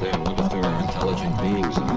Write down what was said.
They're intelligent beings.